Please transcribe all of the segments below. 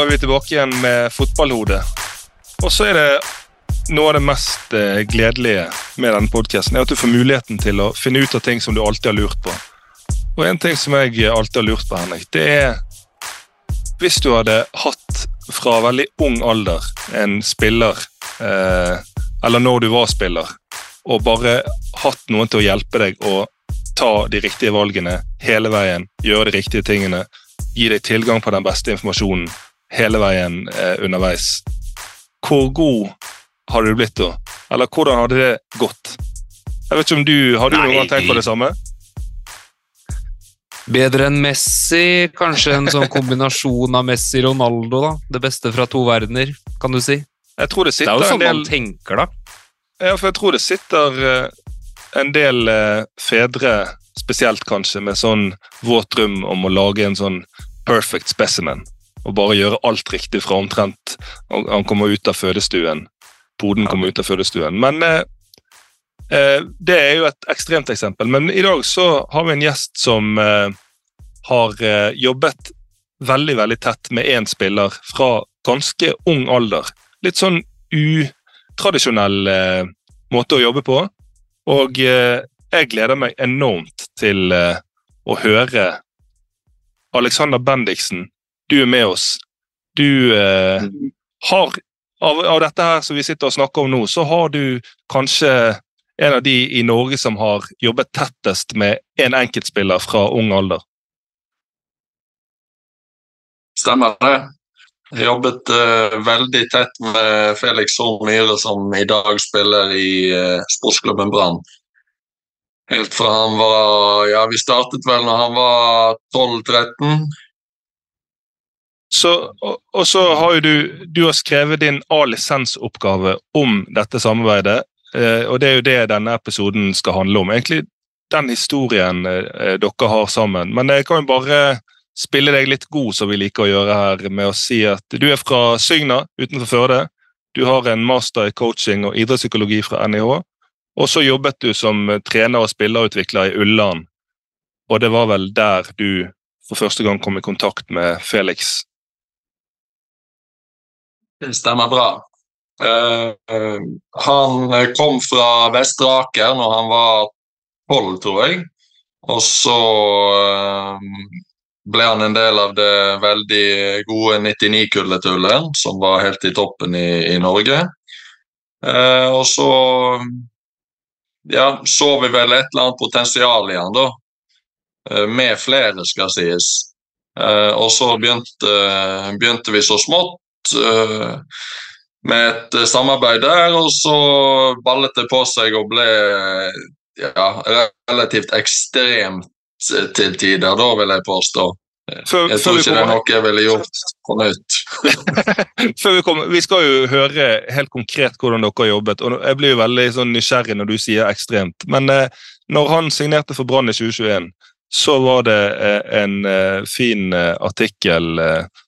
Er vi tilbake igjen med fotballhodet. Og så er det noe av det mest eh, gledelige med denne podkasten, er at du får muligheten til å finne ut av ting som du alltid har lurt på. Og en ting som jeg alltid har lurt på, Henrik, det er Hvis du hadde hatt fra veldig ung alder en spiller, eh, eller når du var spiller, og bare hatt noen til å hjelpe deg å ta de riktige valgene hele veien, gjøre de riktige tingene, gi deg tilgang på den beste informasjonen hele veien eh, underveis. Hvor god har du blitt da? Eller hvordan hadde det gått? Jeg vet ikke om du, Har du noen gang tenkt på det samme? Bedre enn Messi, kanskje en sånn kombinasjon av Messi og Ronaldo, da. Det beste fra to verdener, kan du si. Jeg tror det Det er jo en sånn del man tenker, da. Ja, for jeg tror det sitter eh, en del eh, fedre, spesielt kanskje, med sånn våt drøm om å lage en sånn perfect specimen. Og bare gjøre alt riktig fra omtrent han kommer ut av fødestuen. Poden kommer ut av fødestuen. Men eh, eh, det er jo et ekstremt eksempel. Men i dag så har vi en gjest som eh, har eh, jobbet veldig, veldig tett med én spiller fra ganske ung alder. Litt sånn utradisjonell eh, måte å jobbe på. Og eh, jeg gleder meg enormt til å høre Alexander Bendiksen. Du er med oss. Du eh, har av, av dette her som vi sitter og snakker om nå, så har du kanskje en av de i Norge som har jobbet tettest med en enkeltspiller fra ung alder. Stemmer det. Jeg jobbet uh, veldig tett med Felix Horn Myhre, som i dag spiller i uh, sportsklubben Brann. Helt fra han var Ja, vi startet vel når han var 12-13. Så, og, og så har jo du, du har skrevet din A-lisensoppgave om dette samarbeidet. Eh, og det er jo det denne episoden skal handle om. Egentlig den historien eh, dere har sammen. Men jeg kan jo bare spille deg litt god, som vi liker å gjøre her, med å si at du er fra Sygna utenfor Førde. Du har en master i coaching og idrettspsykologi fra NIH. Og så jobbet du som trener og spillerutvikler i Ulland. Og det var vel der du for første gang kom i kontakt med Felix Det stemmer bra. Eh, eh, han kom fra Vestre Aker når han var tolv, tror jeg. Og så uh, ble han en del av det veldig gode 99-kulletullet, som var helt i toppen i, i Norge. Uh, og så ja, så vi vel et eller annet potensial i han, da. Eh, med flere, skal sies. Eh, og så begynte, begynte vi så smått eh, med et eh, samarbeid der, og så ballet det på seg og ble ja, relativt ekstremt eh, til tider, da vil jeg påstå. Før, Jeg tror ikke det er noe jeg ville gjort på nytt. Før vi, kommer, vi skal jo høre helt konkret hvordan dere har jobbet. og Jeg blir jo veldig sånn nysgjerrig når du sier ekstremt. Men eh, når han signerte for Brann i 2021, så var det eh, en eh, fin eh, artikkel eh, eh,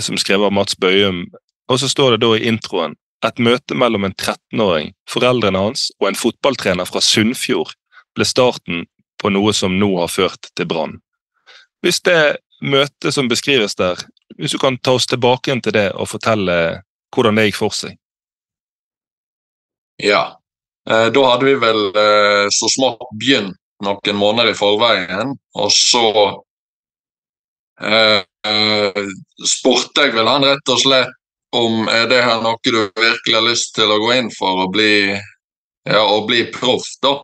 som skriver Mats Bøyum. Og så står det da i introen et møte mellom en 13-åring, foreldrene hans og en fotballtrener fra Sunnfjord ble starten på noe som nå har ført til Brann. Hvis det møtet som beskrives der, hvis du kan ta oss tilbake igjen til det og fortelle hvordan det gikk for seg. Ja. Eh, da hadde vi vel eh, så smått begynt noen måneder i forveien, og så eh, eh, spurte jeg vel han rett og slett om er det her noe du virkelig har lyst til å gå inn for, å bli, ja, å bli proff, da.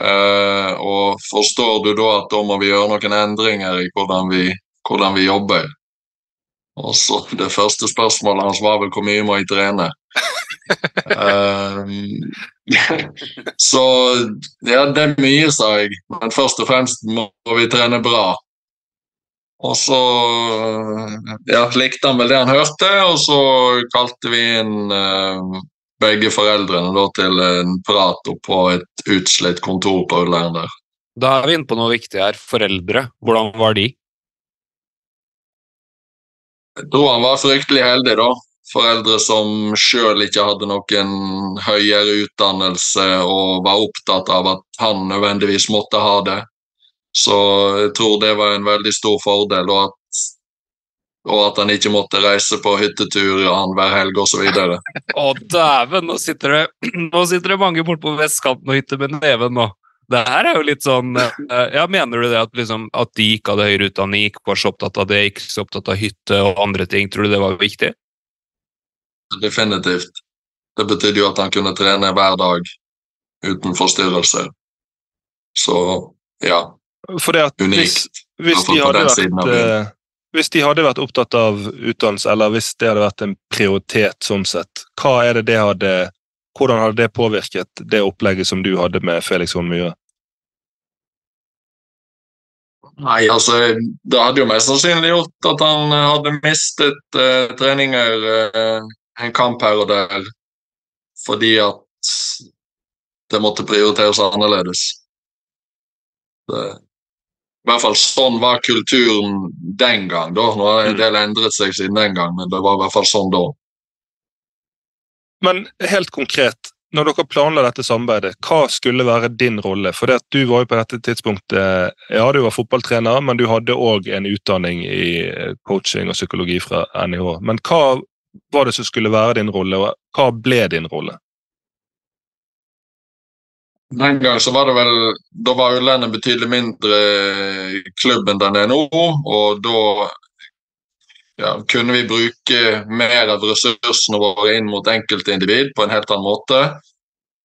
Eh, og forstår du da at da må vi gjøre noen endringer i hvordan vi, hvordan vi jobber? Og så Det første spørsmålet hans var vel hvor mye må jeg trene? Eh, så ja, det er mye, sa jeg. Men først og fremst må vi trene bra. Og så ja, likte han vel det han hørte, og så kalte vi inn eh, begge foreldrene da, til en prat på et utslitt kontor på Ullern der. Da er vi inne på noe viktig her. Foreldre. Hvordan var de? Jeg tror han var fryktelig heldig, da. Foreldre som sjøl ikke hadde noen høyere utdannelse og var opptatt av at han nødvendigvis måtte ha det. Så jeg tror det var en veldig stor fordel, og at og at han ikke måtte reise på hyttetur annenhver helg osv. Å, dæven! Nå sitter det, nå sitter det mange borte på vestkanten og hytter med neven nå. Det her er jo litt sånn eh, ja, Mener du det at, liksom, at de ikke hadde høyere utdanning, ikke var så opptatt av det, ikke så opptatt av hytte og andre ting? Tror du det var viktig? Definitivt. Det betydde jo at han kunne trene hver dag uten forstyrrelser. Så ja, For det at hvis, hvis, de vært, eh, hvis de hadde vært opptatt av utdannelse, eller hvis det hadde vært en prioritet sånn sett, det det hadde hvordan hadde det påvirket det opplegget som du hadde med Felix von Myhre? Nei, altså, det hadde jo mest sannsynlig gjort at han eh, hadde mistet uh, treninger uh, en kamp her og der, fordi at det måtte prioriteres annerledes. Det, I hvert fall sånn var kulturen den gang. da. Nå har en del endret seg siden den gang, men det var i hvert fall sånn da. Men helt konkret, når dere planla dette samarbeidet, hva skulle være din rolle? For du var jo på dette tidspunktet Ja, du var fotballtrener, men du hadde òg en utdanning i eh, coaching og psykologi fra NIH. Men hva var det som skulle være din rolle, og hva ble din rolle? Den gang så var det vel Da var Ullern betydelig mindre klubb enn den er nå, og da ja, kunne vi bruke mer av ressursene våre inn mot enkeltindivid på en helt annen måte.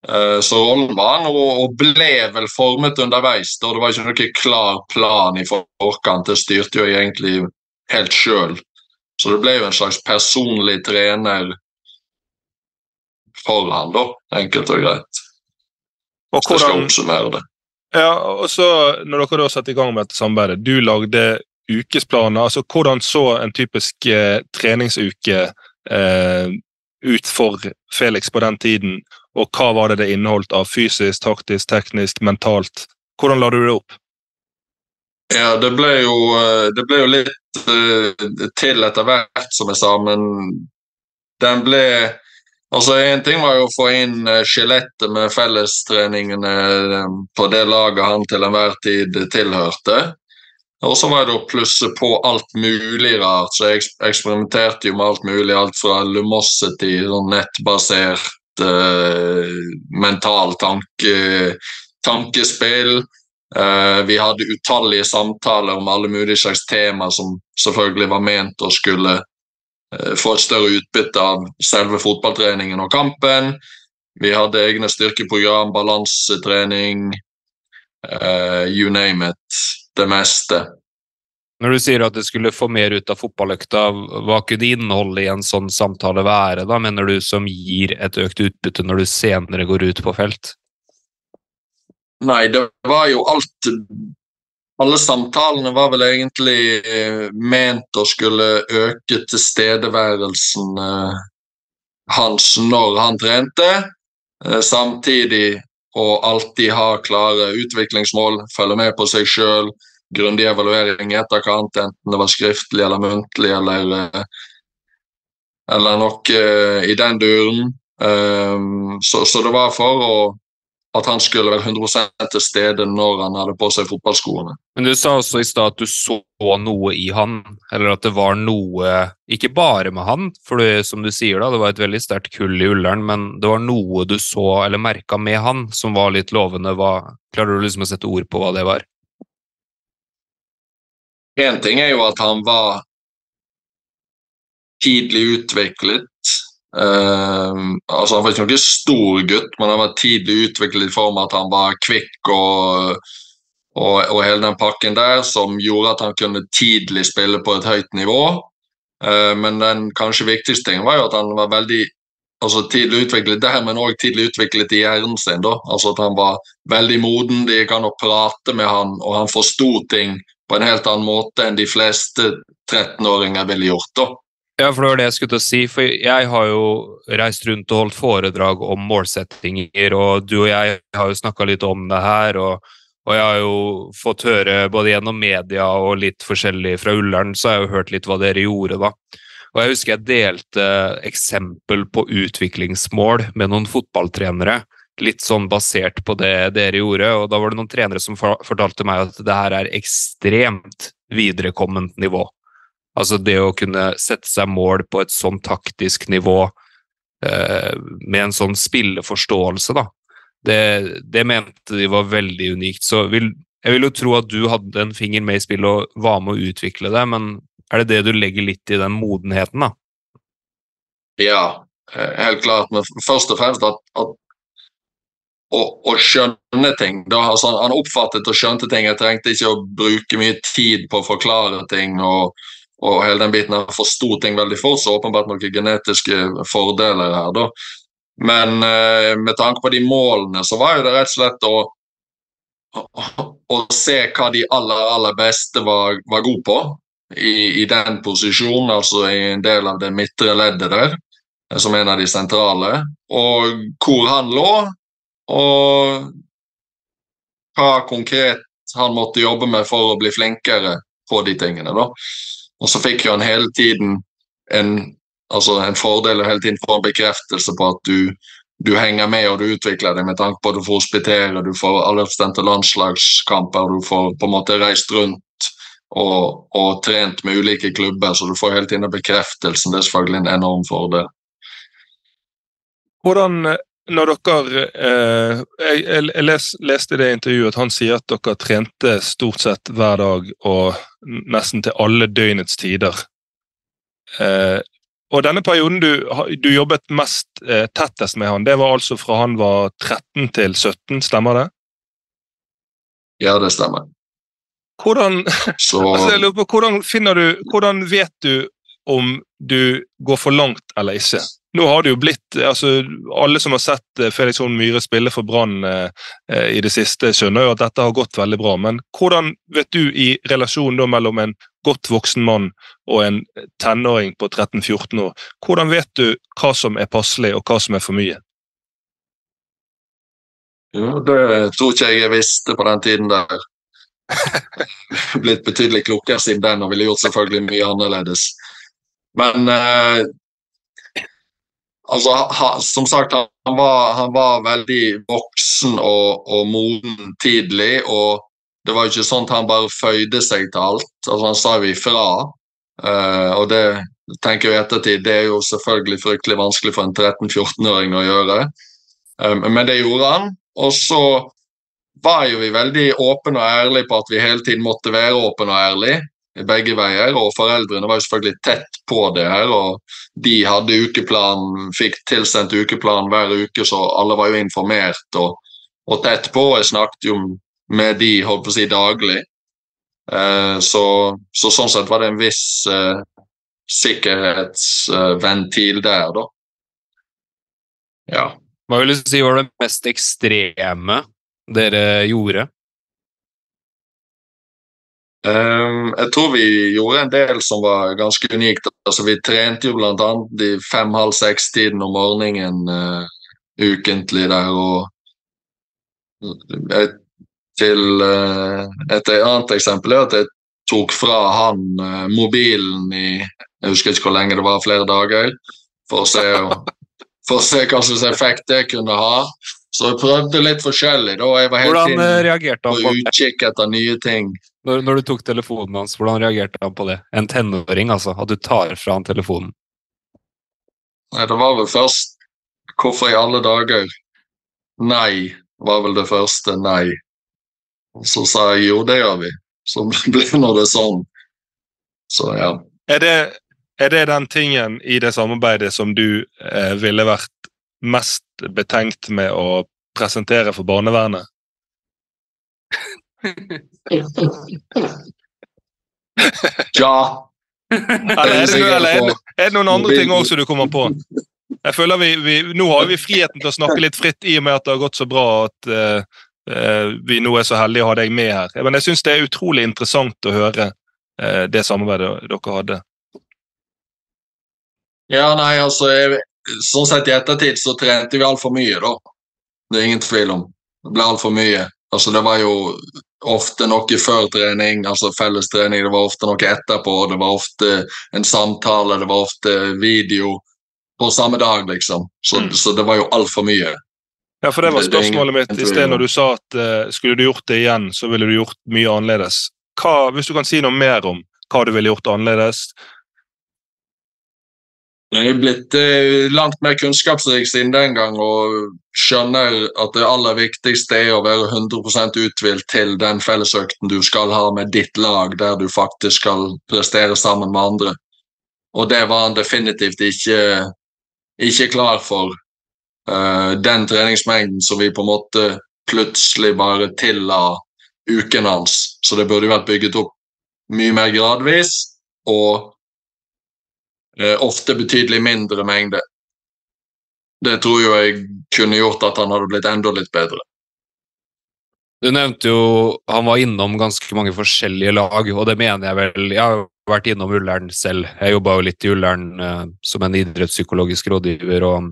Eh, Så rollen var han, og ble vel formet underveis. da Det var ikke noen klar plan i forkant, det styrte jo egentlig helt sjøl. Så det ble jo en slags personlig trener for han da, enkelt og greit. Og jeg skal oppsummere det. ja, og så når dere da satte i gang med dette samarbeidet, du lagde ukesplaner. altså Hvordan så en typisk eh, treningsuke eh, ut for Felix på den tiden? Og hva var det det inneholdt av fysisk, taktisk, teknisk, mentalt? Hvordan la du det opp? Ja, det ble jo, eh, det ble jo litt uh, til etter hvert, som jeg sa, men den ble Altså, Én ting var jo å få inn eh, skjelettet med fellestreningene eh, på det laget han til enhver tid tilhørte. Og så var det å plusse på alt mulig rart. Så jeg eksperimenterte jo med alt mulig. Alt fra Lumosity, sånn nettbasert uh, mental tanke, tankespill. Uh, vi hadde utallige samtaler om alle mulige slags tema som selvfølgelig var ment å skulle få et større utbytte av selve fotballtreningen og kampen. Vi hadde egne styrkeprogram, balansetrening, uh, you name it. Det meste. Når du sier at du skulle få mer ut av fotballøkta, hva kunne innholdet i en sånn samtale være, da, mener du, som gir et økt utbytte når du senere går ut på felt? Nei, det var jo alt Alle samtalene var vel egentlig eh, ment å skulle øke tilstedeværelsen eh, hans når han trente, eh, samtidig å alltid ha klare utviklingsmål, følge med på seg sjøl, grundig evaluering i etterkant, enten det var skriftlig eller muntlig eller, eller noe i den duren. Så det var for å at han skulle være 100 til stede når han hadde på seg fotballskoene. Men du sa også i stad at du så noe i han, eller at det var noe Ikke bare med han, for det, som du sier, da, det var et veldig sterkt kull i Ullern, men det var noe du så eller merka med han som var litt lovende. Hva, klarer du liksom å sette ord på hva det var? Én ting er jo at han var tidlig utviklet. Ehm, altså Han var ikke noen stor gutt, men han var tidlig utviklet i form av at han var kvikk og, og, og hele den pakken der, som gjorde at han kunne tidlig spille på et høyt nivå. Uh, men den kanskje viktigste tingen var jo at han var veldig altså tidlig utviklet der, men òg tidlig utviklet i hjernen sin. da, altså At han var veldig moden, det gikk an å prate med han, og han forsto ting på en helt annen måte enn de fleste 13-åringer ville gjort. da. Ja, for det var det jeg skulle til å si. For jeg har jo reist rundt og holdt foredrag om målsettinger, og du og jeg har jo snakka litt om det her. Og, og jeg har jo fått høre både gjennom media og litt forskjellig fra Ullern, så har jeg jo hørt litt hva dere gjorde da. Og jeg husker jeg delte eksempel på utviklingsmål med noen fotballtrenere. Litt sånn basert på det dere gjorde, og da var det noen trenere som fortalte meg at det her er ekstremt viderekomment nivå. Altså det å kunne sette seg mål på et sånn taktisk nivå eh, med en sånn spilleforståelse, da. Det, det, mente de var veldig unikt. Så vil, jeg vil jo tro at du hadde en finger med i spillet og var med å utvikle det, men er det det du legger litt i den modenheten, da? Ja, eh, helt klart. Men først og fremst at, at å, å, skjønne ting. Da, altså, han oppfattet og skjønte ting. Jeg trengte ikke å bruke mye tid på å forklare ting. og, og hele den biten Han forsto ting veldig fort, så åpenbart noen genetiske fordeler her. da. Men eh, med tanke på de målene, så var jo det rett og slett å, å, å se hva de aller, aller beste var, var gode på i, i, den posisjonen, altså i en del av det midtre leddet der, som en av de sentrale. Og hvor han lå, og hva konkret han måtte jobbe med for å bli flinkere på de tingene. da. Og så fikk jo han hele tiden en, altså en fordel og hele tiden få en bekreftelse på at du, du, henger med og du utvikler deg med tanke på at du får hospitere, du får alle bestemte landslagskamper, du får på en måte reist rundt og, og, trent med ulike klubber, så du får hele tiden bekreftelsen. Det er selvfølgelig en enorm fordel. Hvordan når dere eh, Jeg, jeg les, leste i det intervjuet at han sier at dere trente stort sett hver dag og nesten til alle døgnets tider. Eh, og denne perioden du, du jobbet mest eh, tettest med han, det var altså fra han var 13 til 17, stemmer det? Ja, det stemmer. Hvordan, Så... altså, på, hvordan, du, hvordan vet du om du går for langt eller ikke? Nå har det jo blitt, altså Alle som har sett eh, Felix Holm Myhre spille for Brann eh, eh, i det siste, skjønner jo at dette har gått veldig bra. Men hvordan vet du i relasjonen da mellom en godt voksen mann og en tenåring på 13-14 år, hvordan vet du hva som er passelig og hva som er for mye? Jo, det tror ikke jeg jeg visste på den tiden der. Blitt betydelig klokere siden den og ville gjort selvfølgelig mye annerledes. Men eh, Altså, ha, som sagt, han var, han var veldig voksen og, og, moden tidlig. Og det var ikke sånn at han bare føyde seg til alt. Altså, han sa jo ifra. Uh, og det tenker jeg i ettertid, det er jo selvfølgelig fryktelig vanskelig for en 13-14-åring å gjøre. Um, men det gjorde han. Og så var jo vi veldig åpne og ærlige på at vi hele tiden måtte være åpne og ærlige begge veier. Og foreldrene var jo selvfølgelig tett på det her. og De hadde ukeplan, fikk tilsendt ukeplan hver uke, så alle var jo informert og, og tett på. Jeg snakket jo med de holdt på å si daglig. Eh, så, så, sånn sett var det en viss eh, sikkerhetsventil der, da. Ja. Hva vil du si var det mest ekstreme dere gjorde? Um, jeg tror vi gjorde en del som var ganske unikt. Altså, vi trente jo bl.a. i fem-halv seks-tiden om morgenen uh, ukentlig der. Og et, til, uh, et annet eksempel er at jeg tok fra han uh, mobilen i jeg husker ikke hvor lenge det var, flere dager, for å se, for å se hva slags effekt det kunne ha. Så jeg prøvde litt forskjellig. da, Jeg var helt Hvordan inn, reagerte han på utkikk etter nye ting. Når, når, du tok telefonen hans, hvordan reagerte han på det? En tenåring, altså? At du tar fra han telefonen? Nei, Det var vel først Hvorfor i alle dager? Nei, var vel det første. Nei. Og Så sa jeg jo, det gjør vi. Så blir nå det sånn. Så ja. Er det, er det den tingen i det samarbeidet som du eh, ville vært mest betenkt med å presentere for barnevernet? ja. Eller er, det, eller er, det, er det noen andre ting også du kommer på? Jeg føler vi, vi, Nå har vi friheten til å snakke litt fritt i og med at det har gått så bra at uh, uh, vi nå er så heldige å ha deg med her. Men jeg syns det er utrolig interessant å høre uh, det samarbeidet dere hadde. Ja, nei, altså jeg, Sånn sett i ettertid så trente vi altfor mye, da. Det er ingen tvil om. Det ble altfor mye. Altså, det var jo ofte noe før trening, altså fellestrening. Det var ofte noe etterpå. Det var ofte en samtale, det var ofte video på samme dag, liksom. Så, mm. så det var jo altfor mye. Ja, for det var spørsmålet mitt. I sted når du sa at uh, skulle du gjort det igjen, så ville du gjort mye annerledes. Hva, hvis du kan si noe mer om hva du ville gjort annerledes? Jeg er blitt eh, langt mer kunnskapsrik siden den gang og skjønner at det aller viktigste er å være 100 uthvilt til den fellesøkten du skal ha med ditt lag, der du faktisk skal prestere sammen med andre. Og det var han definitivt ikke, ikke klar for. Uh, den treningsmengden som vi på en måte plutselig bare tilla uken hans. Så det burde vært bygget opp mye mer gradvis. Og Eh, ofte betydelig mindre mengde. Det tror jo jeg kunne gjort at han hadde blitt enda litt bedre. Du nevnte jo han var innom ganske mange forskjellige lag, og det mener jeg vel. Jeg har vært innom Ullern selv. Jeg jobba jo litt i Ullern eh, som en idrettspsykologisk rådgiver, og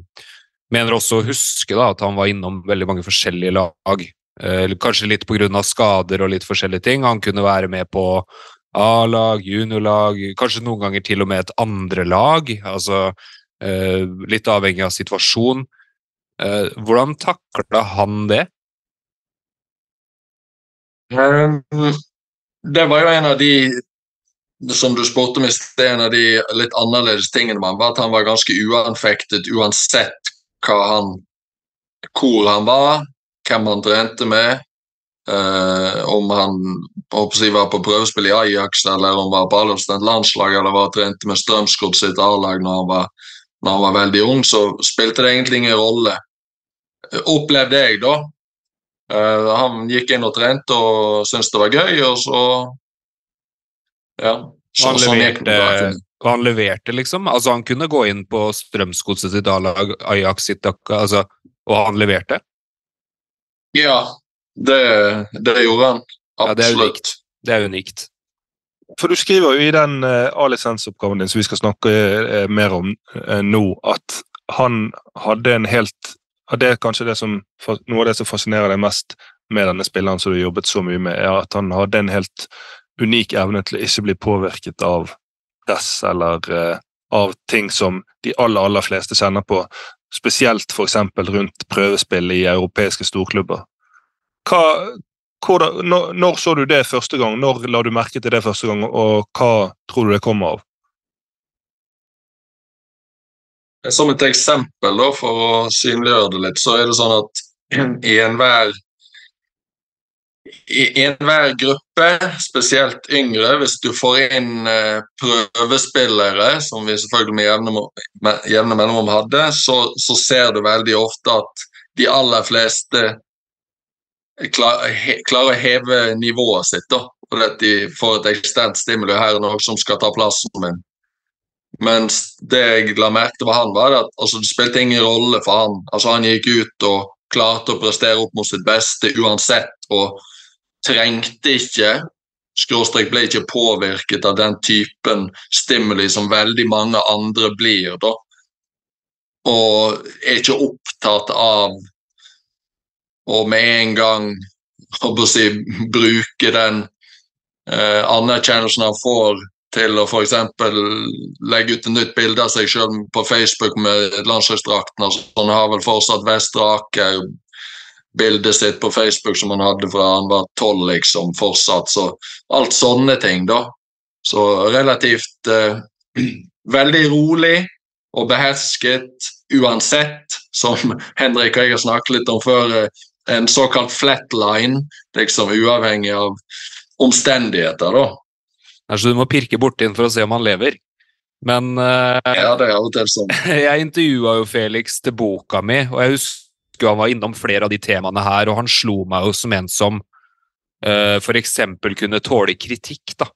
mener også å huske da, at han var innom veldig mange forskjellige lag. Eh, kanskje litt pga. skader og litt forskjellige ting. Han kunne være med på A-lag, juniorlag, kanskje noen ganger til og med et andre lag. altså eh, Litt avhengig av situasjon. Eh, hvordan takla han det? Um, det var jo en av de som du spurte om i sted, en av de litt annerledes tingene med var at han var ganske uanfektet uansett han, hvor han var, hvem han trente med, Uh, om han jeg, var på prøvespill i Ajax eller om han var på Alderstedt landslag eller var trente med Strømsgodt sitt A-lag når, når, han var veldig ung, så spilte det egentlig ingen rolle. Uh, opplevde jeg, da. Uh, han gikk inn og trente og syntes det var gøy, og så Ja. Så, han, sånn leverte, han leverte, liksom? Altså, han kunne gå inn på Strømsgodset sitt A-lag, Ajax sitt altså, og han leverte? Ja, det, det gjorde han. Absolutt. Ja, det, er unikt. det er unikt. For du skriver jo i den uh, A-lisensoppgaven din som vi skal snakke uh, mer om uh, nå, at han hadde en helt og Det er kanskje det som, noe av det som fascinerer deg mest med denne spilleren som du har jobbet så mye med, er at han hadde en helt unik evne til å ikke bli påvirket av dess eller av ting som de aller, aller fleste kjenner på, spesielt f.eks. rundt prøvespill i europeiske storklubber. Hva, hvordan, når, når, så du det første gang? Når la du merke til det første gang, og hva tror du det kommer av? Som et eksempel, da, for å synliggjøre det litt, så er det sånn at i enhver i enhver gruppe, spesielt yngre, hvis du får inn eh, prøvespillere, som vi selvfølgelig med jevne, med jevne mellomrom hadde, så, så, ser du veldig ofte at de aller fleste klarer å heve nivået sitt. da, fordi at de får et eksternt stimuli her nå som skal ta plassen min. Mens det jeg la merke til med han, var at altså, det spilte ingen rolle for han. Altså, han gikk ut og klarte å prestere opp mot sitt beste uansett, og trengte ikke skråstrek ble ikke påvirket av den typen stimuli som veldig mange andre blir. da. Og er ikke opptatt av og med en gang si, bruke den eh, anerkjennelsen han får til å f.eks. legge ut et nytt bilde av seg selv på Facebook med landslagsdrakten. Altså, han har vel fortsatt Vestre Aker bildet sitt på Facebook som han hadde fra han var tolv, liksom, fortsatt. Så alt sånne ting, da. Så relativt eh, veldig rolig og behersket uansett, som Henrik og jeg har snakket litt om før. Eh, en såkalt flatline, liksom uavhengig av omstendigheter. da. Altså, du må pirke borti den for å se om han lever. Men uh, Ja, det er av og til sånn. jeg intervjua jo Felix til boka mi, og jeg husker han var innom flere av de temaene her, og han slo meg jo som en som uh, f.eks. kunne tåle kritikk, da.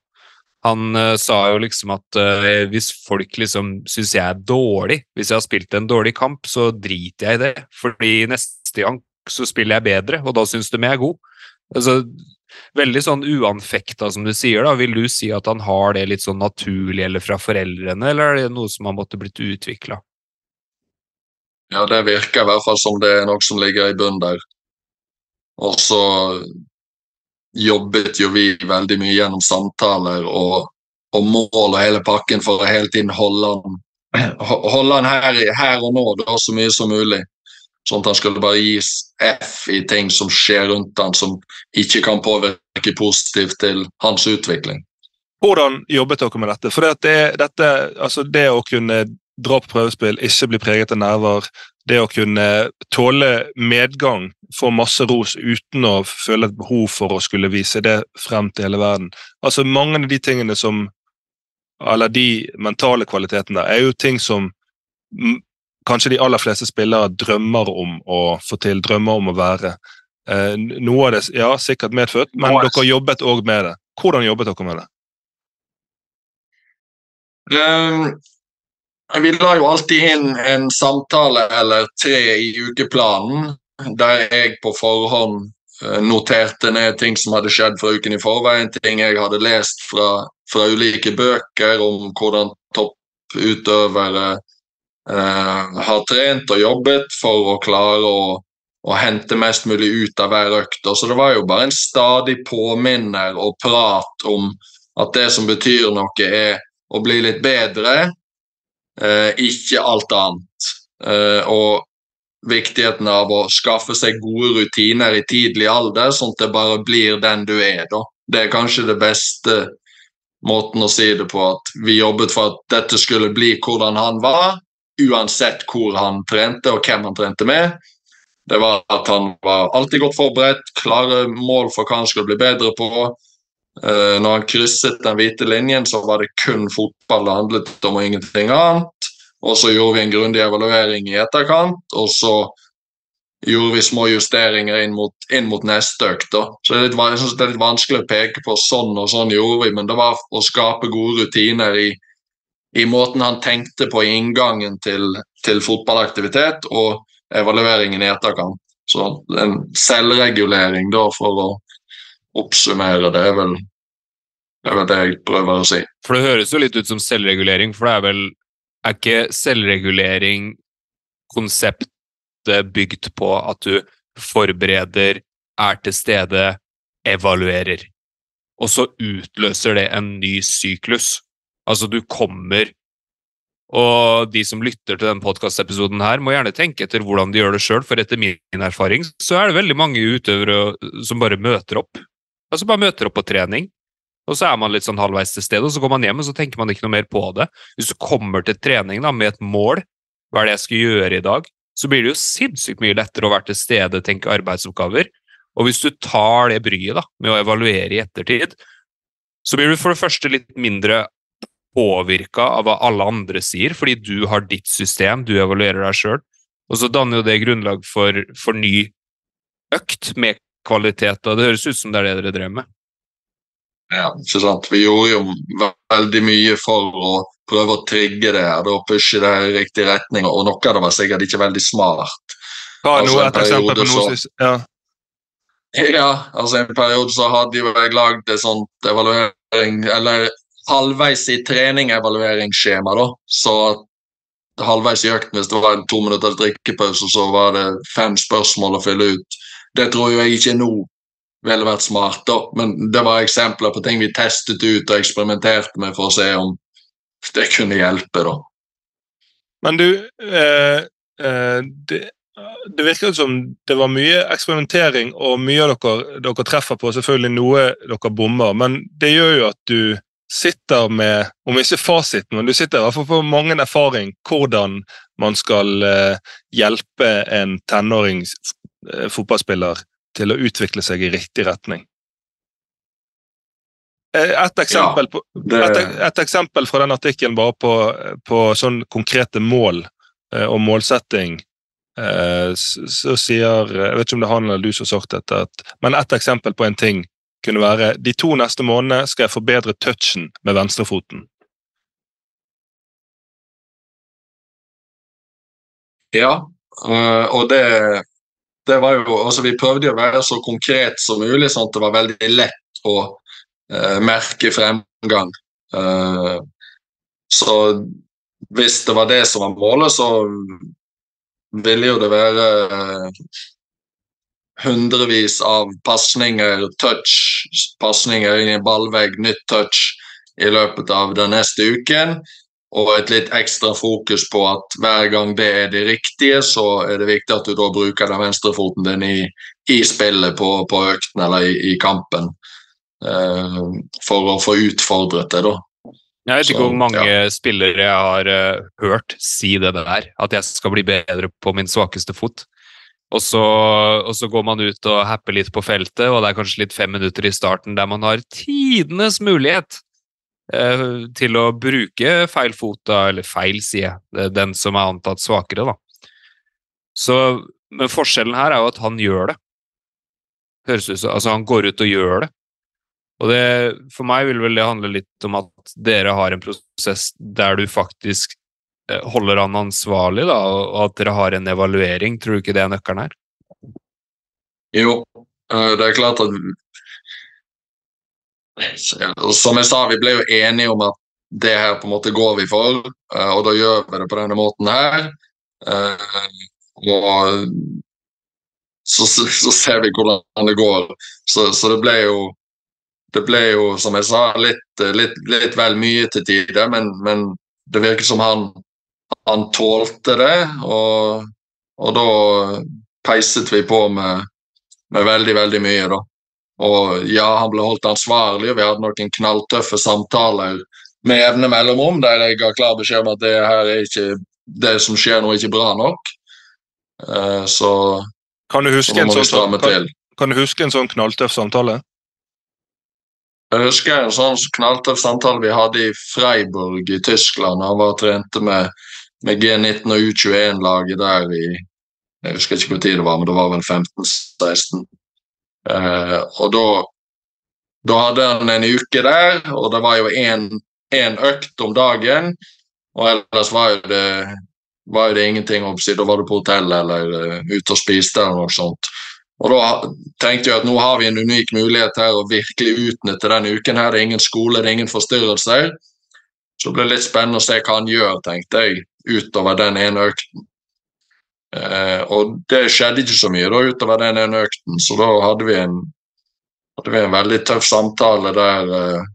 Han uh, sa jo liksom at uh, hvis folk liksom syns jeg er dårlig, hvis jeg har spilt en dårlig kamp, så driter jeg i det. Fordi neste gang så spiller jeg bedre, og da syns de jeg er god. Altså, veldig sånn uanfekta, som du sier. da, Vil du si at han har det litt sånn naturlig eller fra foreldrene, eller er det noe som har måttet blitt utvikla? Ja, det virker i hvert fall som det er noe som ligger i bunnen der. Og så jobbet jo vi veldig mye gjennom samtaler og, og mål og hele pakken for å hele tiden holde han, holde han her, her og nå da, så mye som mulig. Sånn at han skulle bare gis F i ting som skjer rundt han som ikke kan påvirke positivt til hans utvikling. Hvordan jobbet dere med dette? For det, dette, altså det å kunne dra på prøvespill, ikke bli preget av nerver, det å kunne tåle medgang, få masse ros uten å føle et behov for å skulle vise det frem til hele verden. Altså Mange av de tingene som Eller de mentale kvalitetene er jo ting som kanskje de aller fleste spillere drømmer om å få til, drømmer om å være. Eh, noe av det ja, sikkert medfødt, men dere dere jobbet òg med det. Hvordan jobbet dere med det? Um, vi la jo alltid inn en samtale eller tre i ukeplanen, der jeg på forhånd eh, noterte ned ting som hadde skjedd fra uken i forveien, ting jeg hadde lest fra, fra ulike bøker om hvordan topputøvere har trent og jobbet for å klare å, å, hente mest mulig ut av hver økt. Så det var jo bare en stadig påminner og prat om at det som betyr noe, er å bli litt bedre, eh, ikke alt annet. Eh, og viktigheten av å skaffe seg gode rutiner i tidlig alder, sånn at det bare blir den du er. da. Det er kanskje det beste måten å si det på, at vi jobbet for at dette skulle bli hvordan han var, uansett hvor han trente og hvem han trente med. Det var at han var alltid godt forberedt, klare mål for hva han skulle bli bedre på, Uh, når han krysset den hvite linjen, så var det kun fotball det handlet om, og ingenting annet. Og så gjorde vi en grundig evaluering i etterkant, og så gjorde vi små justeringer inn mot, inn mot neste økt. Så det er, litt, jeg synes det er litt vanskelig å peke på sånn og sånn gjorde vi, men det var å skape gode rutiner i, i måten han tenkte på i inngangen til, til fotballaktivitet, og evalueringen i etterkant. Så en selvregulering da for å oppsummere det, er vel, det er vel det jeg prøver å si. For det høres jo litt ut som selvregulering, for det er vel Er ikke selvregulering konseptet bygd på at du forbereder, er til stede, evaluerer? Og så utløser det en ny syklus. Altså, du kommer og de som lytter til denne podkastepisoden her, må gjerne tenke etter hvordan de gjør det sjøl, for etter min erfaring så er det veldig mange utøvere som bare møter opp. Altså bare møter opp på trening, og så er man litt sånn halvveis til stede, og så går man hjem og så tenker man ikke noe mer på det. Hvis du kommer til trening da, med et mål, hva er det jeg skal gjøre i dag, så blir det jo sinnssykt mye lettere å være til stede, tenke arbeidsoppgaver. Og hvis du tar det bryet da, med å evaluere i ettertid, så blir du for det første litt mindre påvirka av hva alle andre sier, fordi du har ditt system, du evaluerer deg sjøl. Og så danner jo det grunnlag for, for ny økt med kvalitet. og Det høres ut som det er det dere drev med. Ja, ikke sant. Vi gjorde jo veldig mye for å prøve å trigge det her, og pushe det i riktig retning. Og noe av det var sikkert ikke veldig smart. Hva er altså, noe, et eksempel på noe så, ja. ja, altså en periode så hadde jo jeg lagd et sånt evaluering Eller halvveis i trening-evalueringsskjema, da. Så halvveis i økten, hvis det var en to minutters drikkepause, så var det fem spørsmål å fylle ut det tror jeg ikke nå ville vært smart, da. Men det var eksempler på ting vi testet ut og eksperimenterte med for å se om det kunne hjelpe, da. Men du, eh, eh, det, det virker som det var mye eksperimentering, og mye av dere, dere treffer på. Selvfølgelig noe dere bommer, men det gjør jo at du sitter med, om ikke fasiten, men du sitter i hvert fall på mange erfaring hvordan man skal eh, hjelpe en tenåring Eh, fotballspiller til å utvikle seg i riktig retning. Eh, et eksempel, det... et, et eksempel, fra den artikkelen bare på, på sånn konkrete mål og målsetting. Så sier Jeg vet ikke om det er han eller du som har sagt dette, men et eksempel på en ting kunne være de to neste månedene skal jeg forbedre touchen med venstrefoten. Ja, og det det var jo, altså Vi prøvde å være så konkret som mulig, sånn at det var veldig lett å uh, merke fremgang. Uh, så hvis det var det som var målet, så ville jo det være uh, hundrevis av pasninger, touch, pasninger inn i ballvegg, nytt touch i løpet av den neste uken og et litt ekstra fokus på at hver gang det er det riktige, så er det viktig at du da bruker den venstrefoten din i, i spillet på, på økten eller i, i, kampen. eh, for å få utfordret det, da. Jeg vet ikke Så, hvor mange spillere jeg har uh, hørt si det der, at jeg skal bli bedre på min svakeste fot. Og så, og så går man ut og happer litt på feltet, og det er kanskje litt fem minutter i starten der man har tidenes mulighet eh, til å bruke feil fota, eller feil, er den som er antatt svakere, da. Så, men forskjellen her er jo at han gjør det. Høres ut som Altså, han går ut og gjør det. Og det, for meg vil vel det handle litt om at dere har en prosess der du faktisk holder han ansvarlig, da, og at dere har en evaluering. Tror du ikke det er nøkkelen her? Jo, eh, det er klart at Som jeg sa, vi ble jo enige om at det her på en måte går vi for, eh, og da gjør vi det på denne måten her. Eh, Og så, så ser vi hvordan det går. Så, så det ble jo det ble jo, som jeg sa, litt, litt, litt vel mye til tider, men, men det virker som han, han tålte det. Og, og da peiset vi på med, med veldig, veldig mye, da. Og ja, han ble holdt ansvarlig, og vi hadde noen knalltøffe samtaler med jevne mellomrom der jeg ga klar beskjed om at det her er ikke det som skjer nå, er ikke bra nok. Eh, så, Kan du huske så en må vi sånn, kan, kan du huske en sånn knalltøff samtale? Jeg husker en sånn knalltøff samtale vi hadde i Freiburg i Tyskland. Han var og trente med, med G19 og U21-laget der i Jeg husker ikke hvor tid det var, men det var vel 15-16. Eh, og da, da hadde han en uke der, og det var jo én økt om dagen. Og ellers var jo det, var jo det ingenting. å si, Da var du på hotell eller uh, ute og spiste eller noe sånt. Og da tenkte jeg at nå har vi en unik mulighet her å virkelig utnytte denne uken. her. Det er ingen skole, det er ingen forstyrrelser. Så det blir litt spennende å se hva han gjør, tenkte jeg, utover den ene økten. Eh, og det skjedde ikke så mye da utover den ene økten, så da hadde vi en, hadde vi en veldig tøff samtale der eh,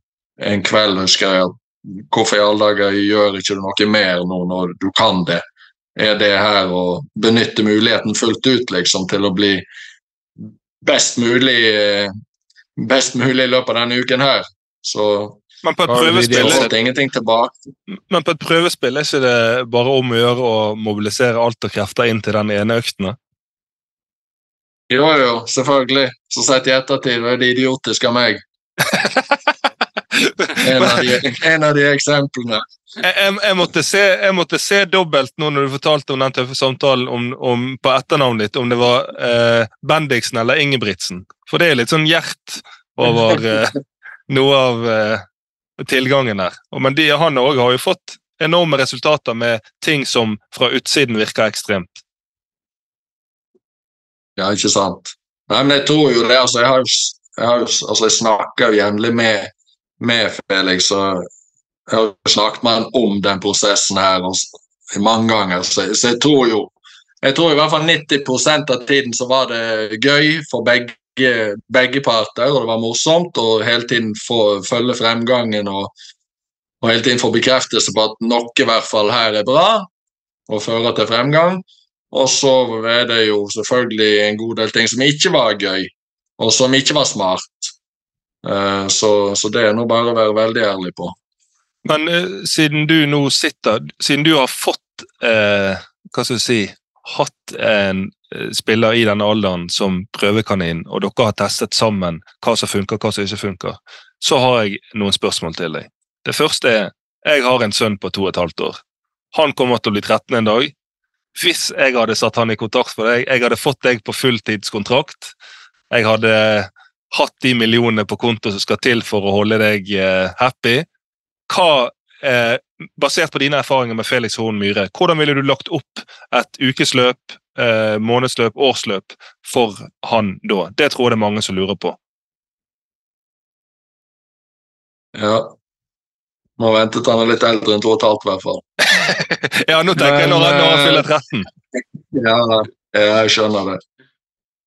en kveld, husker jeg, at hvorfor i alle dager gjør ikke du noe mer nå når du kan det? Er det her å benytte muligheten fullt ut liksom til å bli best mulig, best mulig i løpet av denne uken her. Så Men på et prøvespill, men på et prøvespill er ikke det bare om å gjøre å mobilisere alt av krefter inn til den ene økten? Jo, jo, selvfølgelig. Så sett i ettertid, det er det idiotisk av meg. En av de, en av de eksemplene. Jeg, jeg, jeg, måtte se, jeg måtte se dobbelt nå når du fortalte om den tøffe samtalen om, om, på etternavnet ditt, om det var eh, Bendiksen eller Ingebrigtsen. For det er litt sånn hjert over eh, noe av eh, tilgangen der. Men de, han òg har jo fått enorme resultater med ting som fra utsiden virker ekstremt. Ja, ikke sant. Nei, men jeg tror jo det. Altså, jeg har jeg, har, altså, jeg snakker jo jevnlig med, med Felix, og jeg har snakket med han om den prosessen her og, mange ganger. Så, så jeg tror jo jeg tror i hvert fall 90% av tiden så var det gøy for begge, begge parter, og det var morsomt å hele tiden få følge fremgangen og, og hele tiden få bekreftelse på at noe i hvert fall her er bra og fører til fremgang. Og så er det jo selvfølgelig en god del ting som ikke var gøy, og som ikke var smart. Eh, Så, så det er nå bare å være veldig ærlig på. Men eh, siden du nå sitter Siden du har fått eh, Hva skal jeg si Hatt en eh, spiller i denne alderen som prøvekanin, og dere har testet sammen hva som funker, hva som ikke funker, så har jeg noen spørsmål til deg. Det første er Jeg har en sønn på to og et halvt år. Han kommer til å bli 13 en dag. Hvis jeg hadde satt han i kontakt for deg, jeg hadde fått deg på fulltidskontrakt, jeg hadde hatt de millionene på konto som skal til for å holde deg eh, happy, hva, eh, basert på dine erfaringer med Felix Horn Myhre, hvordan ville du lagt opp et ukesløp, eh, månedsløp, årsløp for han da? Det tror jeg det er mange som lurer på. Ja. Må vente til han er litt eldre enn to og et halvt, i hvert fall. ja, nå tenker jeg når han, når han eh, fyller 13. Ja, jeg skjønner det.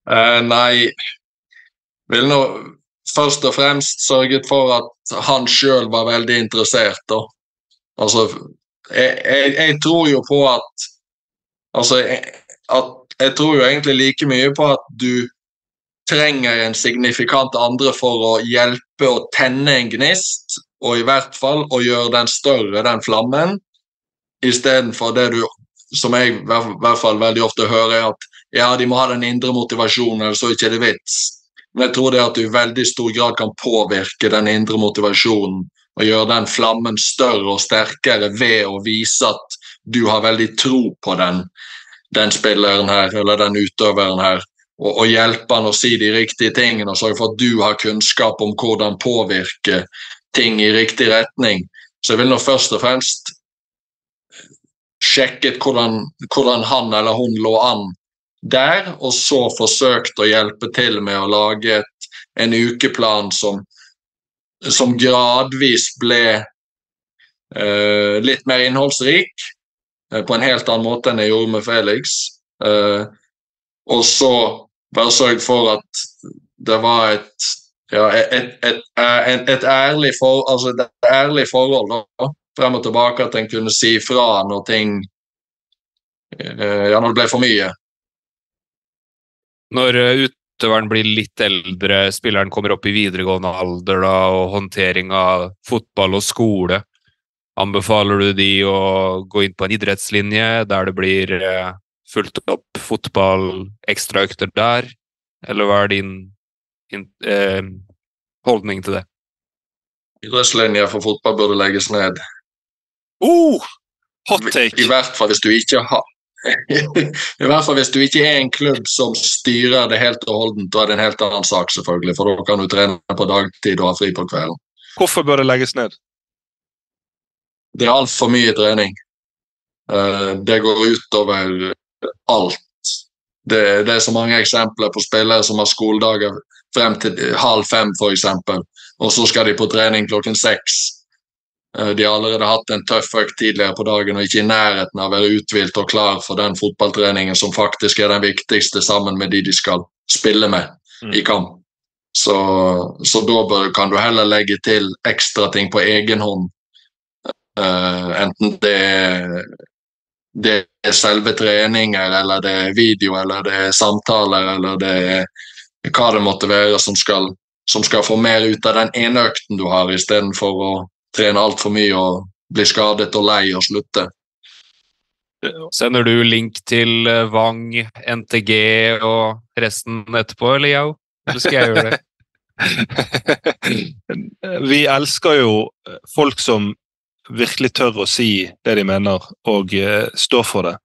Uh, nei, vil nå først og fremst sørget for at han sjøl var veldig interessert, da. Altså, jeg, jeg, jeg tror jo på at Altså, jeg, at jeg tror jo egentlig like mye på at du trenger en signifikant andre for å hjelpe å tenne en gnist, og i hvert fall å gjøre den større, den flammen, istedenfor det du som jeg i hvert fall veldig ofte hører, er at ja, de må ha den indre motivasjonen, ellers så er det ikke vits. Men jeg tror det at du i veldig stor grad kan påvirke den indre motivasjonen og gjøre den flammen større og sterkere ved å vise at du har veldig tro på den, den spilleren her, eller den utøveren her. Og, og hjelpe han å si de riktige tingene og sørge for at du har kunnskap om hvordan påvirke ting i riktig retning. Så jeg vil nå først og fremst sjekket hvordan, hvordan, han eller hun lå an der, og så forsøkt å hjelpe til med å lage et, en ukeplan som, som gradvis ble uh, litt mer innholdsrik, uh, på en helt annen måte enn jeg gjorde med Felix. Uh, og så bare sørg for at det var et ja, et, et, et, ærlig, for, altså ærlig forhold. Da frem og tilbake, at en kunne si fra når ting eh, Ja, når det ble for mye. Når eh, utøveren blir litt eldre, spilleren kommer opp i videregående alder da, og håndtering av fotball og skole, anbefaler du de å gå inn på en idrettslinje der det blir eh, fulgt opp fotball, ekstraøkter der, eller hva er din, in, eh, holdning til det? Idrettslinja for fotball burde legges ned. Oh, hot take! I, I, hvert fall hvis du ikke har I hvert fall hvis du ikke er en klubb som styrer det helt og holdent, da er det en helt annen sak, selvfølgelig. For da kan du trene på dagtid og ha fri på kvelden. Hvorfor bør det legges ned? Det er altfor mye trening. Eh, det går utover alt. Det, det, er så mange eksempler på spillere som har skoledager frem til halv fem, f.eks. Og så skal de på trening klokken seks. Eh, de har allerede hatt en tøff økt tidligere på dagen og ikke i nærheten av å være uthvilt og klar for den fotballtreningen som faktisk er den viktigste sammen med de de skal spille med mm. i kamp. Så, så da bør, kan du heller legge til ekstra ting på egen hånd. Uh, enten det er, det er selve treninger, eller det er video, eller det er samtaler, eller det er hva det måtte være som skal, som skal få mer ut av den ene økten du har, istedenfor å trene altfor mye og bli skadet og lei og slutte. Sender du link til eh, Vang, NTG og resten etterpå, eller Yao? Eller skal jeg gjøre det? Vi elsker jo folk som virkelig tør å si det de mener, og uh, står for det.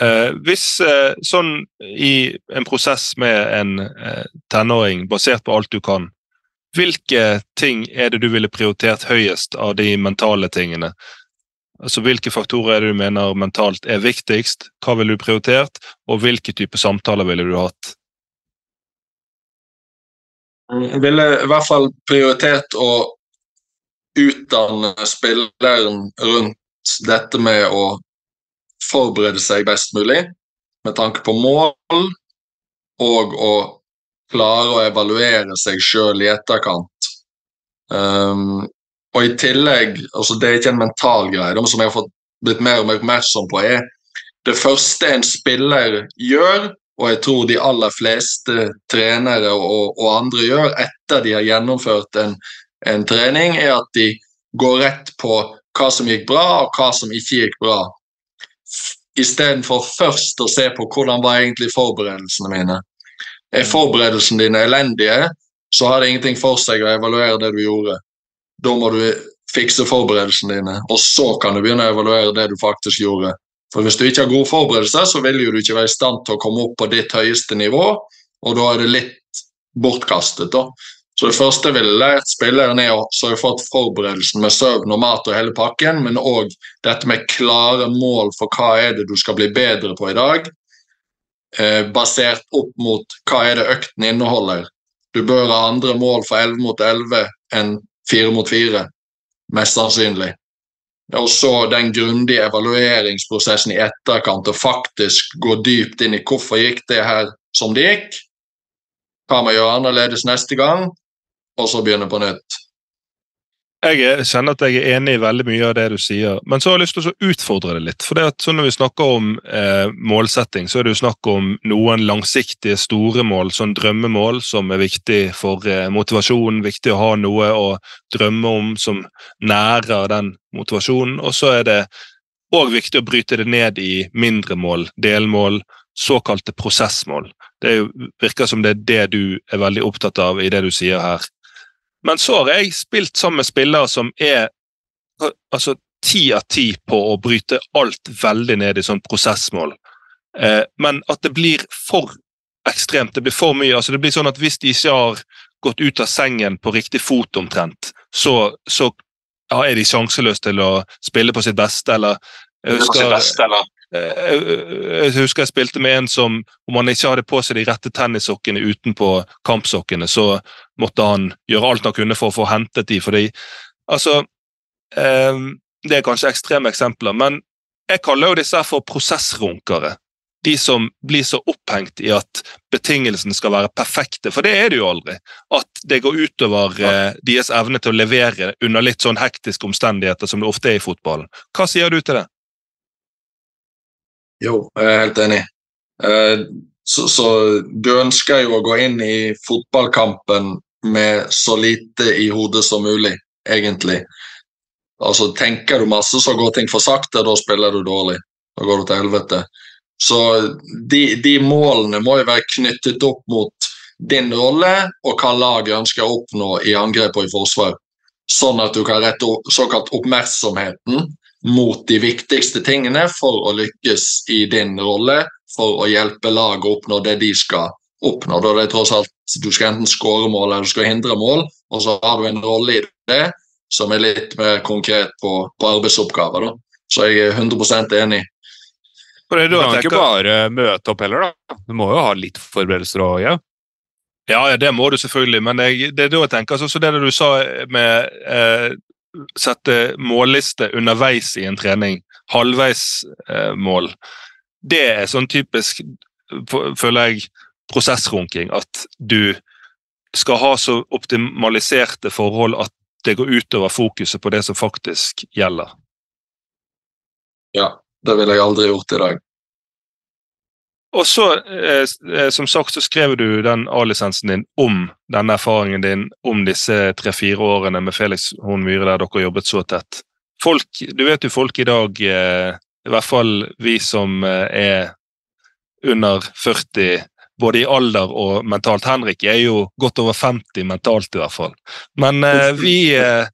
Uh, hvis uh, sånn i en prosess med en tenåring, basert på alt du kan, hvilke ting er det du ville prioritert høyest av de mentale tingene? Altså Hvilke faktorer er det du mener mentalt er viktigst? Hva ville du prioritert, og hvilke type samtaler ville du hatt? Jeg ville i hvert fall prioritert å utdanne spilleren rundt dette med å forberede seg best mulig med tanke på mål og å klare å evaluere seg sjøl i etterkant. Um, og i tillegg, altså det er ikke en mental greie, det som jeg har fått blitt mer og mer oppmerksom på, er det første en spiller gjør, og jeg tror de aller fleste trenere og, og andre gjør etter de har gjennomført en, en, trening, er at de går rett på hva som gikk bra, og hva som ikke gikk bra. Istedenfor først å se på hvordan var egentlig forberedelsene mine. Er forberedelsene dine elendige, så har det ingenting for seg å evaluere det du gjorde. Da må du fikse forberedelsene dine, og så kan du begynne å evaluere det du faktisk gjorde. For Hvis du ikke har gode forberedelser, så vil du ikke være i stand til å komme opp på ditt høyeste nivå, og da er det litt bortkastet. da. Så Det første jeg ville lært spilleren, er å sørge for at forberedelsen med søvn og mat og hele pakken, men òg dette med klare mål for hva er det du skal bli bedre på i dag, eh, basert opp mot hva er det økten inneholder. Du bør ha andre mål for 11 mot 11 enn 4 mot 4, mest sannsynlig. Og så den grundige evalueringsprosessen i etterkant, og faktisk gå dypt inn i hvorfor gikk det her som det gikk. Hva må gjøre annerledes neste gang, og så begynne på nytt. Jeg kjenner at jeg er enig i veldig mye av det du sier, men så har jeg lyst til å utfordre det litt. For det at Når vi snakker om eh, målsetting, så er det jo snakk om noen langsiktige, store mål, sånn drømmemål, som er viktig for eh, motivasjonen. Viktig å ha noe å drømme om som nærer den motivasjonen. Og så er det òg viktig å bryte det ned i mindre mål, delmål, såkalte prosessmål. Det virker som det er det du er veldig opptatt av i det du sier her. Men så har jeg spilt sammen med spillere som er altså ti av ti på å bryte alt veldig ned i sånn prosessmål. Eh, men at det blir for ekstremt, det blir for mye. altså det blir sånn at Hvis de ikke har gått ut av sengen på riktig fot omtrent, så, så ja, er de sjanseløse til å spille på sitt beste. eller jeg husker, Eh, jeg husker jeg spilte med en som om han ikke hadde på seg de rette tennissokkene utenpå kampsokkene, så måtte han gjøre alt han kunne for å få hentet de. Fordi, altså, eh, Det er kanskje ekstreme eksempler, men jeg kaller jo disse for prosessrunkere. De som blir så opphengt i at betingelsene skal være perfekte, for det er det jo aldri. At det går utover eh, deres evne til å levere under litt sånn hektiske omstendigheter som det ofte er i fotballen. Hva sier du til det? Jo, jeg er helt enig. Eh, så, så, du ønsker jo å gå inn i fotballkampen med så lite i hodet som mulig, egentlig. Altså, Tenker du masse, så går ting for sakte, da spiller du dårlig. Da går du til helvete. Så de, de målene må jo være knyttet opp mot din rolle og hva laget ønsker å oppnå i angrep og i forsvar. Sånn at du kan rette såkalt oppmerksomheten mot de viktigste tingene for å lykkes i din rolle, for å hjelpe laget å oppnå det de skal oppnå. Da det er tross alt Du skal enten skåre mål eller du skal hindre mål, og så har du en rolle i det som er litt mer konkret på, på arbeidsoppgaver. Da. Så jeg er 100% enig. For det, du kan ikke bare møte opp heller, da. Du må jo ha litt forberedelser òg, ja. Ja, det må du selvfølgelig, men jeg, det er da jeg tenker, altså, så det du sa med eh, sette målliste underveis i en trening, halvveismål, eh, det er sånn typisk, føler jeg, prosessrunking. At du skal ha så optimaliserte forhold at det går utover fokuset på det som faktisk gjelder. Ja, det ville jeg aldri gjort i dag. Og så, eh, eh, som sagt, så skrev du den A-lisensen din om denne erfaringen din om disse tre-fire årene med Felix Horn Myhre der dere jobbet så tett. Folk, du vet jo folk i dag, eh, i hvert fall vi som eh, er under 40, både i alder og mentalt Henrik er jo godt over 50 mentalt, i hvert fall. Men eh, vi eh,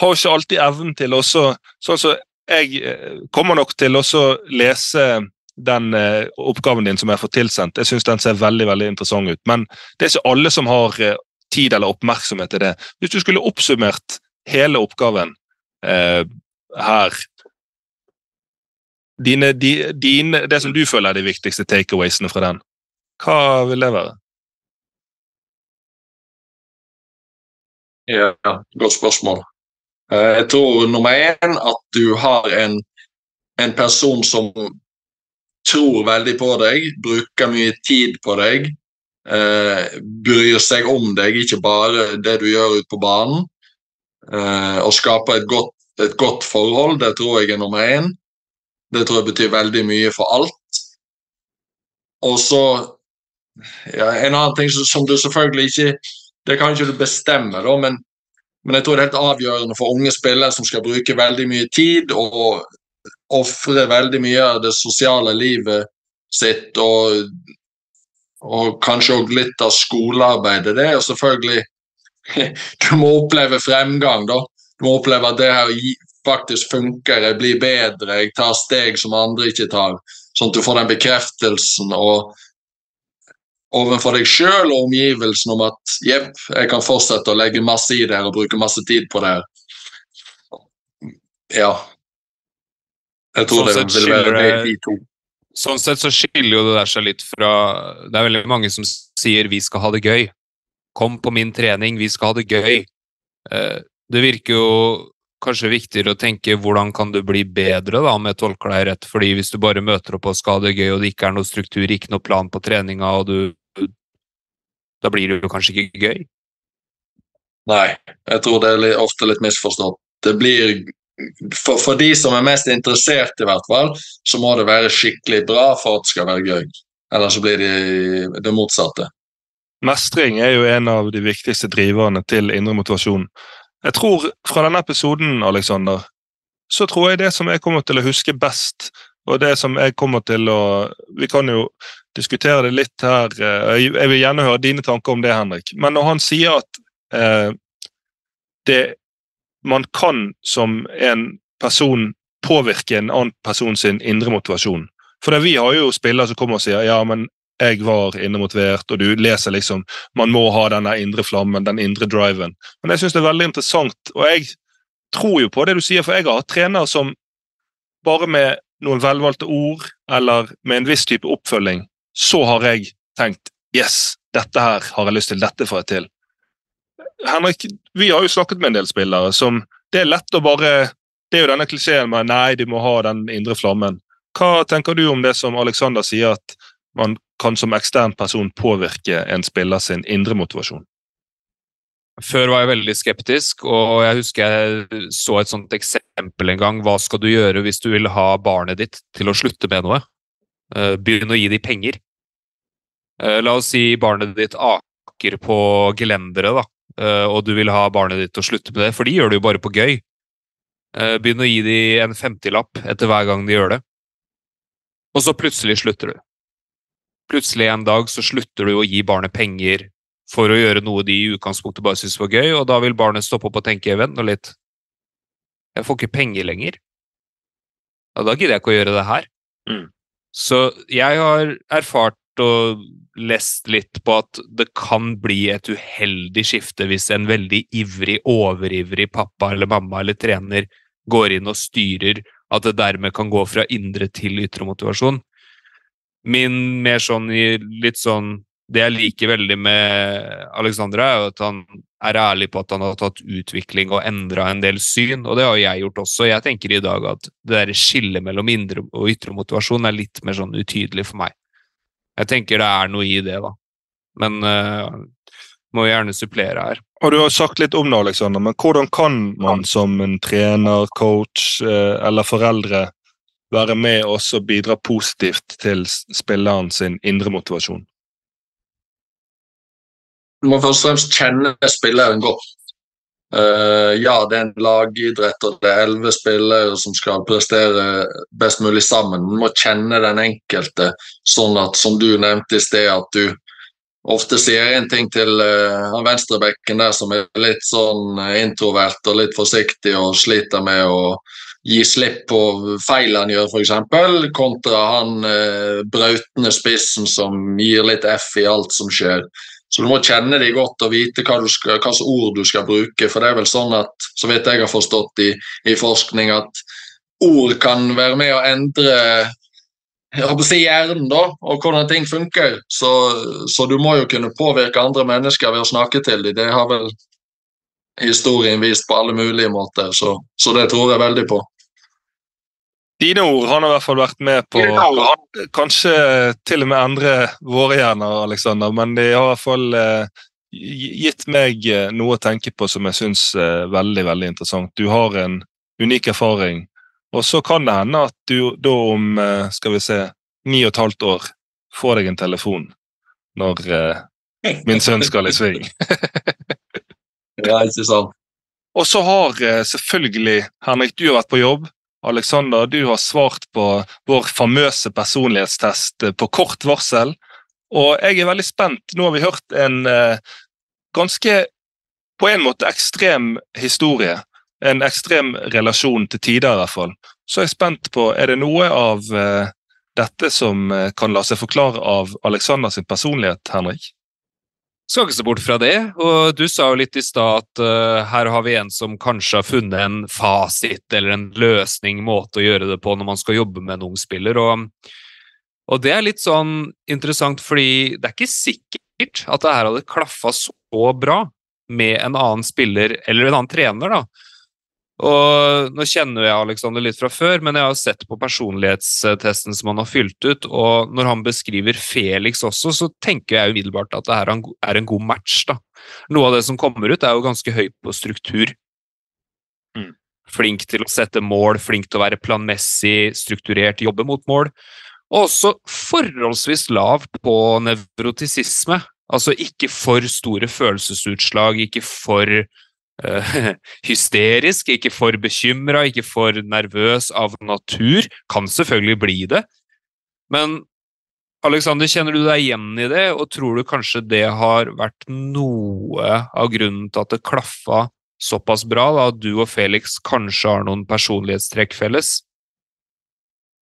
har jo ikke alltid evnen til også Sånn som så jeg kommer nok til å lese den eh, oppgaven din som jeg får tilsendt. Jeg syns den ser veldig veldig interessant ut. Men det er ikke alle som har eh, tid eller oppmerksomhet til det. Hvis du skulle oppsummert hele oppgaven eh, her dine, di, dine, Det som du føler er de viktigste takeawaysene fra den, hva vil det være? Ja, godt spørsmål. Eh, jeg tror nummer én at du har en, en person som tror veldig på deg, bruker mye tid på deg, eh, bryr seg om deg, ikke bare det du gjør ute på banen. Eh, og skaper et godt, et godt, forhold, det tror jeg er nummer én. Det tror jeg betyr veldig mye for alt. Og så ja, En annen ting som du selvfølgelig ikke Det kan ikke du bestemme, da, men, men jeg tror det er helt avgjørende for unge spillere som skal bruke veldig mye tid og ofre veldig mye av det sosiale livet sitt og, og kanskje òg litt av skolearbeidet. Det er jo selvfølgelig Du må oppleve fremgang, da. Du må oppleve at det her faktisk funker, jeg blir bedre, jeg tar steg som andre ikke tar. Sånn at du får den bekreftelsen og overfor deg sjøl og omgivelsen om at jepp, jeg kan fortsette å legge masse i det her og bruke masse tid på det. her. Ja, jeg tror sånn det vil være de to. Sånn sett så skiller jo det der seg litt fra Det er veldig mange som sier 'vi skal ha det gøy'. Kom på min trening, vi skal ha det gøy. Eh, det virker jo kanskje viktigere å tenke hvordan kan du bli bedre, da, om jeg tolker deg rett. fordi hvis du bare møter opp og skal ha det gøy, og det ikke er noe struktur, ikke noe plan på treninga, og du Da blir det jo kanskje ikke gøy? Nei, jeg tror det er ofte litt misforstått. Det blir for, for de som er mest interessert, i hvert fall, så må det være skikkelig bra for at det skal være gøy. Eller så blir det det motsatte. Mestring er jo en av de viktigste driverne til indre motivasjon. Jeg tror fra denne episoden, Alexander, så tror jeg det som jeg kommer til å huske best, og det som jeg kommer til å Vi kan jo diskutere det litt her. Jeg vil gjerne høre dine tanker om det, Henrik. Men når han sier at eh, det man kan som en person påvirke en annen person sin indre motivasjon. For Vi har jo spillere som kommer og sier ja, men jeg var innemotivert, og du leser liksom man må ha denne indre flammen, den indre driven. Men jeg syns det er veldig interessant, og jeg tror jo på det du sier, for jeg har hatt trenere som bare med noen velvalgte ord eller med en viss type oppfølging, så har jeg tenkt yes, dette her har jeg lyst til, dette får jeg til. Henrik, vi har jo snakket med en del spillere som Det er lett å bare Det er jo denne klisjeen med nei, de må ha den indre flammen. Hva tenker du om det som Alexander sier, at man kan som ekstern person påvirke en spiller sin indre motivasjon? Før var jeg veldig skeptisk, og jeg husker jeg så et sånt eksempel en gang. Hva skal du gjøre hvis du vil ha barnet ditt til å slutte med noe? Eh, begynn å gi dem penger. Eh, la oss si barnet ditt aker på gelenderet, da. Eh, og du vil ha barnet ditt til å slutte med det, for de gjør det jo bare på gøy. Eh, begynn å gi dem en femtilapp etter hver gang de gjør det. Og så plutselig slutter du. Plutselig en dag så slutter du å gi barnet penger for å gjøre noe de i utgangspunktet bare syns var gøy, og da vil barnet stoppe opp og tenke vent nå litt, jeg får ikke penger lenger. Ja, da gidder jeg ikke å gjøre det her. Mm. Så jeg har erfart og lest litt på at det kan bli et uheldig skifte hvis en veldig ivrig, overivrig pappa eller mamma eller trener går inn og styrer, at det dermed kan gå fra indre til ytre motivasjon. Min mer sånn litt sånn Det jeg liker veldig med Alexandra, er at han er ærlig på at han har tatt utvikling og endra en del syn, og det har jeg gjort også. Jeg tenker i dag at det der skillet mellom indre og ytre motivasjon er litt mer sånn utydelig for meg. Jeg tenker det er noe i det, da. Men uh, må gjerne supplere her. Og Du har sagt litt om det, Alexander, men hvordan kan man som en trener, coach uh, eller foreldre være med og bidra positivt til spilleren sin indre motivasjon? Du må først og fremst kjenne spilleren godt. Uh, ja, det er en lagidrett, og det er elleve spillere som skal prestere best mulig sammen. Du må kjenne den enkelte, sånn at, som du nevnte i sted, at du ofte sier en ting til uh, venstrebekken der som er litt sånn introvert og litt forsiktig og sliter med å gi slipp på feil han gjør, f.eks., kontra han uh, brautende spissen som gir litt F i alt som skjer. Så du må kjenne dem godt og vite hva slags ord du skal bruke. For det er vel sånn at, så vidt jeg har forstått i, i forskning, at ord kan være med å endre jeg å si hjernen da, og hvordan ting funker. Så, så, du må jo kunne påvirke andre mennesker ved å snakke til dem. Det har vel historien vist på alle mulige måter, så, så det tror jeg veldig på. Dine ord han har i hvert fall vært med på kanskje til og med endre våre hjerner, Alexander, men de har i hvert fall eh, gitt meg eh, noe å tenke på som jeg syns er veldig veldig interessant. Du har en unik erfaring, og så kan det hende at du da om eh, skal vi se, ni og et halvt år får deg en telefon når eh, min sønn skal i sving. ja, ikke sant. Og så har eh, selvfølgelig Henrik, du har vært på jobb. Alexander, du har svart på vår famøse personlighetstest på kort varsel. Og jeg er veldig spent. Nå har vi hørt en eh, ganske på en måte ekstrem historie. En ekstrem relasjon til tider, i hvert fall. Så er jeg spent på, er det noe av eh, dette som eh, kan la seg forklare av Alexander sin personlighet, Henrik? Skal ikke se bort fra det. Og du sa jo litt i stad at uh, her har vi en som kanskje har funnet en fasit eller en løsning, måte å gjøre det på når man skal jobbe med en ung spiller. Og, og det er litt sånn interessant, fordi det er ikke sikkert at det her hadde klaffa så bra med en annen spiller eller en annen trener, da. Og Nå kjenner jeg Alexander litt fra før, men jeg har sett på personlighetstesten som han har fylt ut, og når han beskriver Felix også, så tenker jeg umiddelbart at det her er en god match. da. Noe av det som kommer ut, er jo ganske høy på struktur. Mm. Flink til å sette mål, flink til å være planmessig, strukturert, jobbe mot mål. Og også forholdsvis lav på nevrotisisme. Altså ikke for store følelsesutslag, ikke for hysterisk, ikke for bekymra, ikke for nervøs av natur. Kan selvfølgelig bli det. Men Alexander, kjenner du deg igjen i det, og tror du kanskje det har vært noe av grunnen til at det klaffa såpass bra, da, at du og Felix kanskje har noen personlighetstrekk felles?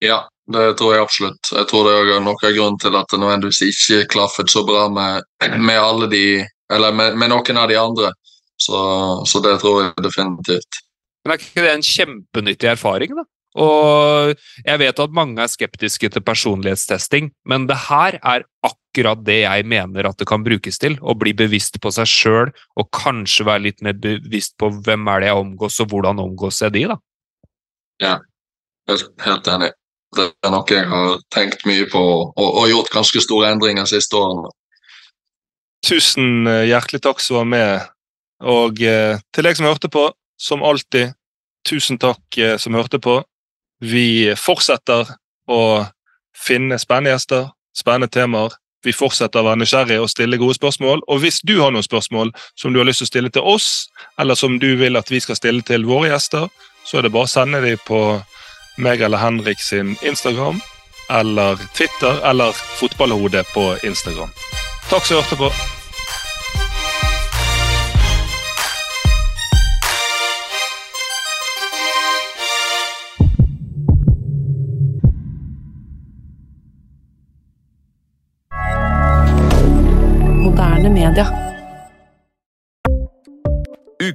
Ja, det tror jeg absolutt. Jeg tror det er noe av grunnen til at det nødvendigvis ikke klaffet så bra med, med alle de Eller med, med, noen av de andre. Så, så, det tror jeg definitivt. Men er ikke det en kjempenyttig erfaring, da? Og jeg vet at mange er skeptiske til personlighetstesting, men det her er akkurat det jeg mener at det kan brukes til. Å bli bevisst på seg sjøl, og kanskje være litt mer bevisst på hvem er det jeg omgås, og hvordan omgås jeg de, da. Ja, helt enig. Det er noe jeg har tenkt mye på og, og gjort ganske store endringer de siste årene. Tusen hjertelig takk som var med. Og eh, til deg som hørte på, som alltid, tusen takk eh, som hørte på. Vi fortsetter å finne spennende gjester, spennende temaer. Vi fortsetter å være nysgjerrige og stille gode spørsmål. Og hvis du har noen spørsmål som du har lyst til å stille til oss, eller som du vil at vi skal stille til våre gjester, så er det bare å sende dem på meg eller Henrik sin Instagram eller Twitter eller Fotballhodet på Instagram. Takk som hørte på.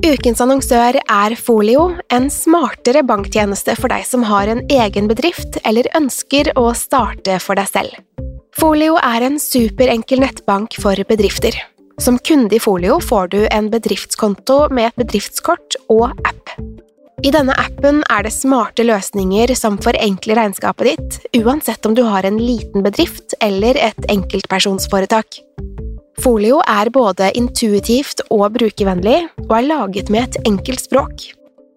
Ukens annonsør er Folio, en smartere banktjeneste for deg som har en egen bedrift eller ønsker å starte for deg selv. Folio er en superenkel nettbank for bedrifter. Som kunde i Folio får du en bedriftskonto med et bedriftskort og app. I denne appen er det smarte løsninger som forenkler regnskapet ditt, uansett om du har en liten bedrift eller et enkeltpersonsforetak. Folio er både intuitivt og brukervennlig, og er laget med et enkelt språk.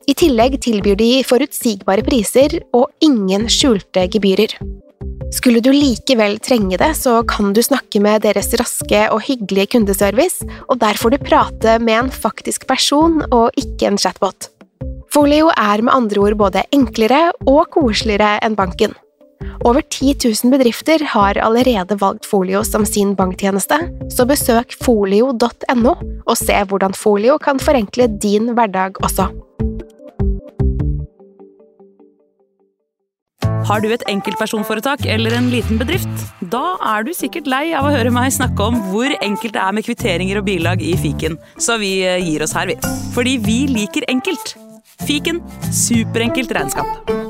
I tillegg tilbyr de forutsigbare priser og ingen skjulte gebyrer. Skulle du likevel trenge det, så kan du snakke med deres raske og hyggelige kundeservice, og der får du prate med en faktisk person og ikke en chatbot. Folio er med andre ord både enklere og koseligere enn banken. Over 10 000 bedrifter har allerede valgt Folio som sin banktjeneste, så besøk folio.no og se hvordan Folio kan forenkle din hverdag også. Har du et enkeltpersonforetak eller en liten bedrift? Da er du sikkert lei av å høre meg snakke om hvor enkelt det er med kvitteringer og bilag i fiken, så vi eh, gir oss her, vi. Fordi vi liker enkelt. Fiken superenkelt regnskap.